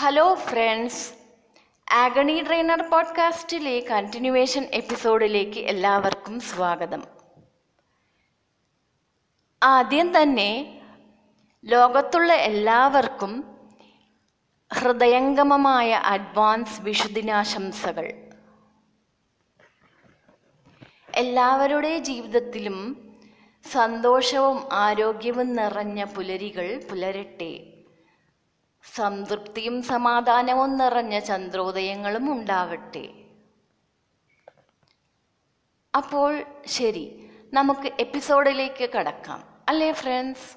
Hello friends ആഗണി trainer പോഡ്കാസ്റ്റിലെ continuation എപ്പിസോഡിലേക്ക് എല്ലാവർക്കും സ്വാഗതം. ആദ്യം തന്നെ ലോകത്തുള്ള എല്ലാവർക്കും ഹൃദയംഗമമായ അഡ്വാൻസ് വിഷുദിനാശംസകൾ എല്ലാവരുടെ ജീവിതത്തിലും സന്തോഷവും ആരോഗ്യവും നിറഞ്ഞ പുലരികൾ പുലരട്ടെ. സംതൃപ്തിയും സമാധാനവും നിറഞ്ഞ ചന്ദ്രോദയങ്ങളും ഉണ്ടാവട്ടെ. അപ്പോൾ ശരി നമുക്ക് എപ്പിസോഡിലേക്ക് കടക്കാം അല്ലേ ഫ്രണ്ട്സ്?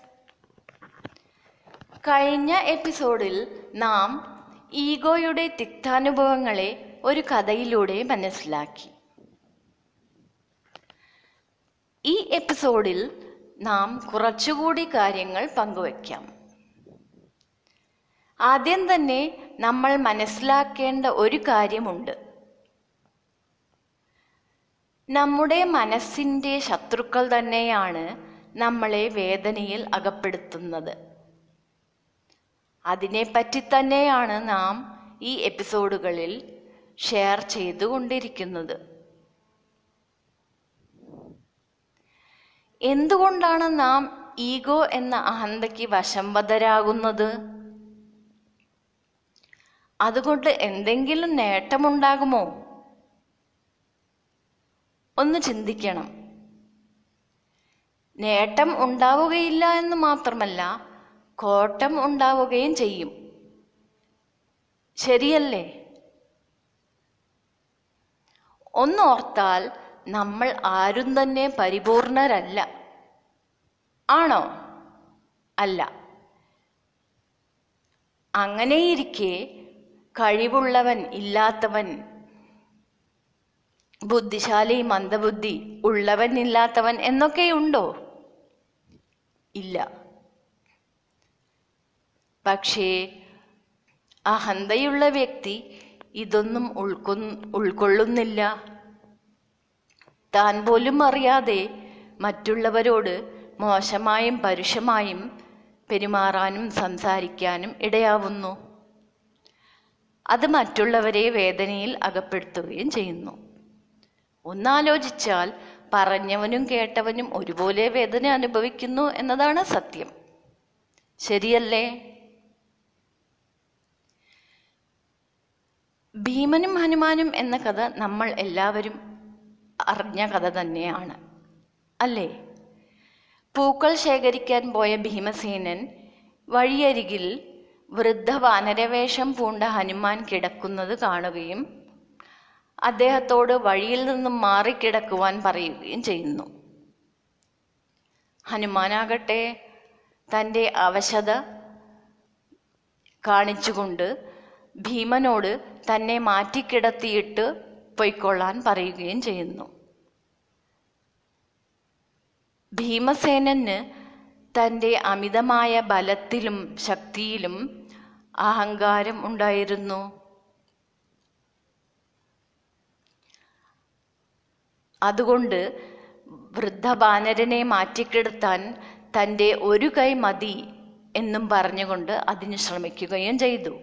കഴിഞ്ഞ എപ്പിസോഡിൽ നാം ഈഗോയുടെ തിക്താനുഭവങ്ങളെ ഒരു കഥയിലൂടെ മനസ്സിലാക്കി. ഈ എപ്പിസോഡിൽ നാം കുറച്ചുകൂടി കാര്യങ്ങൾ പങ്കുവയ്ക്കാം ആദ്യം തന്നെ നമ്മൾ മനസ്സിലാക്കേണ്ട ഒരു കാര്യമുണ്ട്. നമ്മുടെ മനസ്സിന്റെ ശത്രുക്കൾ തന്നെയാണ് നമ്മളെ വേദനയിൽ അകപ്പെടുത്തുന്നത്. അതിനെപ്പറ്റി തന്നെയാണ് നാം ഈ എപ്പിസോഡുകളിൽ ഷെയർ ചെയ്തുകൊണ്ടിരിക്കുന്നത്. എന്തുകൊണ്ടാണ് നാം ഈഗോ എന്ന അഹന്തയ്ക്ക് വശംവദരാകുന്നത് അതുകൊണ്ട് എന്തെങ്കിലും നേട്ടമുണ്ടാകുമോ? ഒന്ന് ചിന്തിക്കണം. നേട്ടം ഉണ്ടാവുകയില്ല എന്ന് മാത്രമല്ല കോട്ടം ഉണ്ടാവുകയും ചെയ്യും. ശരിയല്ലേ? ഒന്നോർത്താൽ നമ്മൾ ആരും തന്നെ പരിപൂർണരല്ല. ആണോ? അല്ല. അങ്ങനെയിരിക്കെ കഴിവുള്ളവൻ ഇല്ലാത്തവൻ ബുദ്ധിശാലി മന്ദബുദ്ധി ഉള്ളവൻ ഇല്ലാത്തവൻ എന്നൊക്കെയുണ്ടോ? ഇല്ല. പക്ഷേ അഹന്തയുള്ള വ്യക്തി ഇതൊന്നും ഉൾക്കൊ ഉൾക്കൊള്ളുന്നില്ല. താൻ പോലും അറിയാതെ മറ്റുള്ളവരോട് മോശമായും പരുഷമായും പെരുമാറാനും സംസാരിക്കാനും ഇടയാവുന്നു. അത് മറ്റുള്ളവരെ വേദനയിൽ അകപ്പെടുത്തുകയും ചെയ്യുന്നു. ഒന്നാലോചിച്ചാൽ പറഞ്ഞവനും കേട്ടവനും ഒരുപോലെ വേദന അനുഭവിക്കുന്നു എന്നതാണ് സത്യം. ശരിയല്ലേ? ഭീമനും ഹനുമാനും എന്ന കഥ നമ്മൾ എല്ലാവരും അറിഞ്ഞ കഥ തന്നെയാണ്. അല്ലേ? പൂക്കൾ ശേഖരിക്കാൻ പോയ ഭീമസേനൻ വഴിയരികിൽ വൃദ്ധ വാനരവേഷം പൂണ്ട ഹനുമാൻ കിടക്കുന്നത് കാണുകയും അദ്ദേഹത്തോട് വഴിയിൽ നിന്നും മാറിക്കിടക്കുവാൻ പറയുകയും ചെയ്യുന്നു. ഹനുമാനാകട്ടെ തന്റെ അവശത കാണിച്ചുകൊണ്ട് ഭീമനോട് തന്നെ മാറ്റിക്കിടത്തിയിട്ട് പൊയ്ക്കൊള്ളാൻ പറയുകയും ചെയ്യുന്നു. ഭീമസേനന് തന്റെ അമിതമായ ബലത്തിലും ശക്തിയിലും അഹങ്കാരം ഉണ്ടായിരുന്നു. അതുകൊണ്ട് വൃദ്ധ വൃദ്ധബാനരനെ മാറ്റിക്കിടത്താൻ തന്റെ ഒരു കൈ മതി എന്നും പറഞ്ഞുകൊണ്ട് അതിന് ശ്രമിക്കുകയും ചെയ്തു.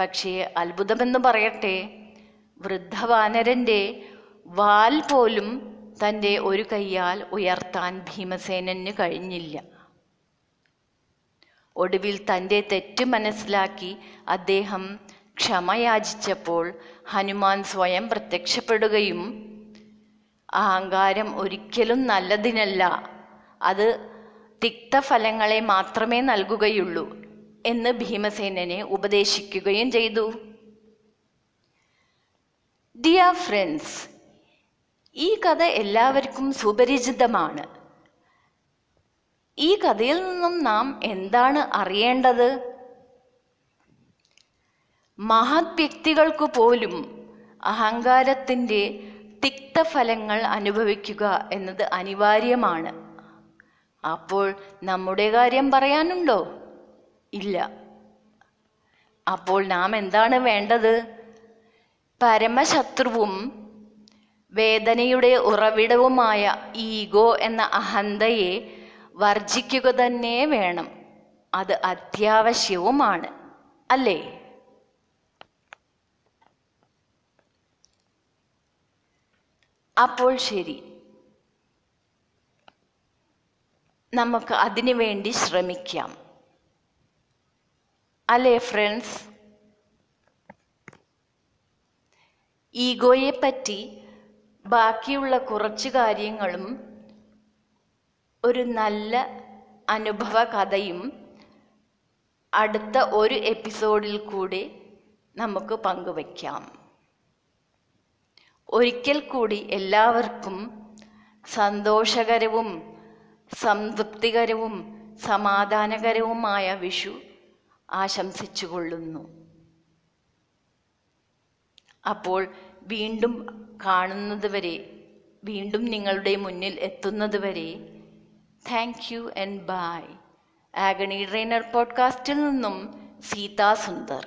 പക്ഷേ അത്ഭുതമെന്ന് പറയട്ടെ വൃദ്ധവാനരന്റെ വാൽ പോലും തന്റെ ഒരു കൈയാൽ ഉയർത്താൻ ഭീമസേനന് കഴിഞ്ഞില്ല. ഒടുവിൽ തന്റെ തെറ്റ് മനസ്സിലാക്കി അദ്ദേഹം ക്ഷമയാചിച്ചപ്പോൾ ഹനുമാൻ സ്വയം പ്രത്യക്ഷപ്പെടുകയും അഹങ്കാരം ഒരിക്കലും നല്ലതിനല്ല. അത് തിക്തഫലങ്ങളെ മാത്രമേ നൽകുകയുള്ളൂ എന്ന് ഭീമസേനനെ ഉപദേശിക്കുകയും ചെയ്തു. ഡിയർ ഫ്രണ്ട്സ് ഈ കഥ എല്ലാവർക്കും സുപരിചിതമാണ്. ഈ കഥയിൽ നിന്നും നാം എന്താണ് അറിയേണ്ടത്? മഹത് വ്യക്തികൾക്ക് പോലും അഹങ്കാരത്തിന്റെ തിക്തഫലങ്ങൾ അനുഭവിക്കുക എന്നത് അനിവാര്യമാണ്. അപ്പോൾ നമ്മുടെ കാര്യം പറയാനുണ്ടോ? ഇല്ല. അപ്പോൾ നാം എന്താണ് വേണ്ടത്? പരമശത്രുവും വേദനയുടെ ഉറവിടവുമായ ഈഗോ എന്ന അഹന്തയെ വർജിക്കുക തന്നെ വേണം. അത് അത്യാവശ്യവുമാണ്. അല്ലേ? അപ്പോൾ ശരി. നമുക്ക് അതിനു വേണ്ടി ശ്രമിക്കാം. അല്ലേ ഫ്രണ്ട്സ്? ഈഗോയെ പറ്റി ബാക്കിയുള്ള കുറച്ച് കാര്യങ്ങളും ഒരു നല്ല അനുഭവ കഥയും അടുത്ത ഒരു എപ്പിസോഡിൽ കൂടി നമുക്ക് പങ്കുവയ്ക്കാം. ഒരിക്കൽ കൂടി എല്ലാവർക്കും സന്തോഷകരവും സംതൃപ്തികരവും സമാധാനകരവുമായ വിഷു ആശംസിച്ചുകൊള്ളുന്നു. അപ്പോൾ വീണ്ടും കാണുന്നതുവരെ വീണ്ടും നിങ്ങളുടെ മുന്നിൽ എത്തുന്നതുവരെ താങ്ക് യു ആൻഡ് ബൈ ആഗണി ട്രെയിനർ പോഡ്കാസ്റ്റിൽ നിന്നും സീതാ സുന്ദർ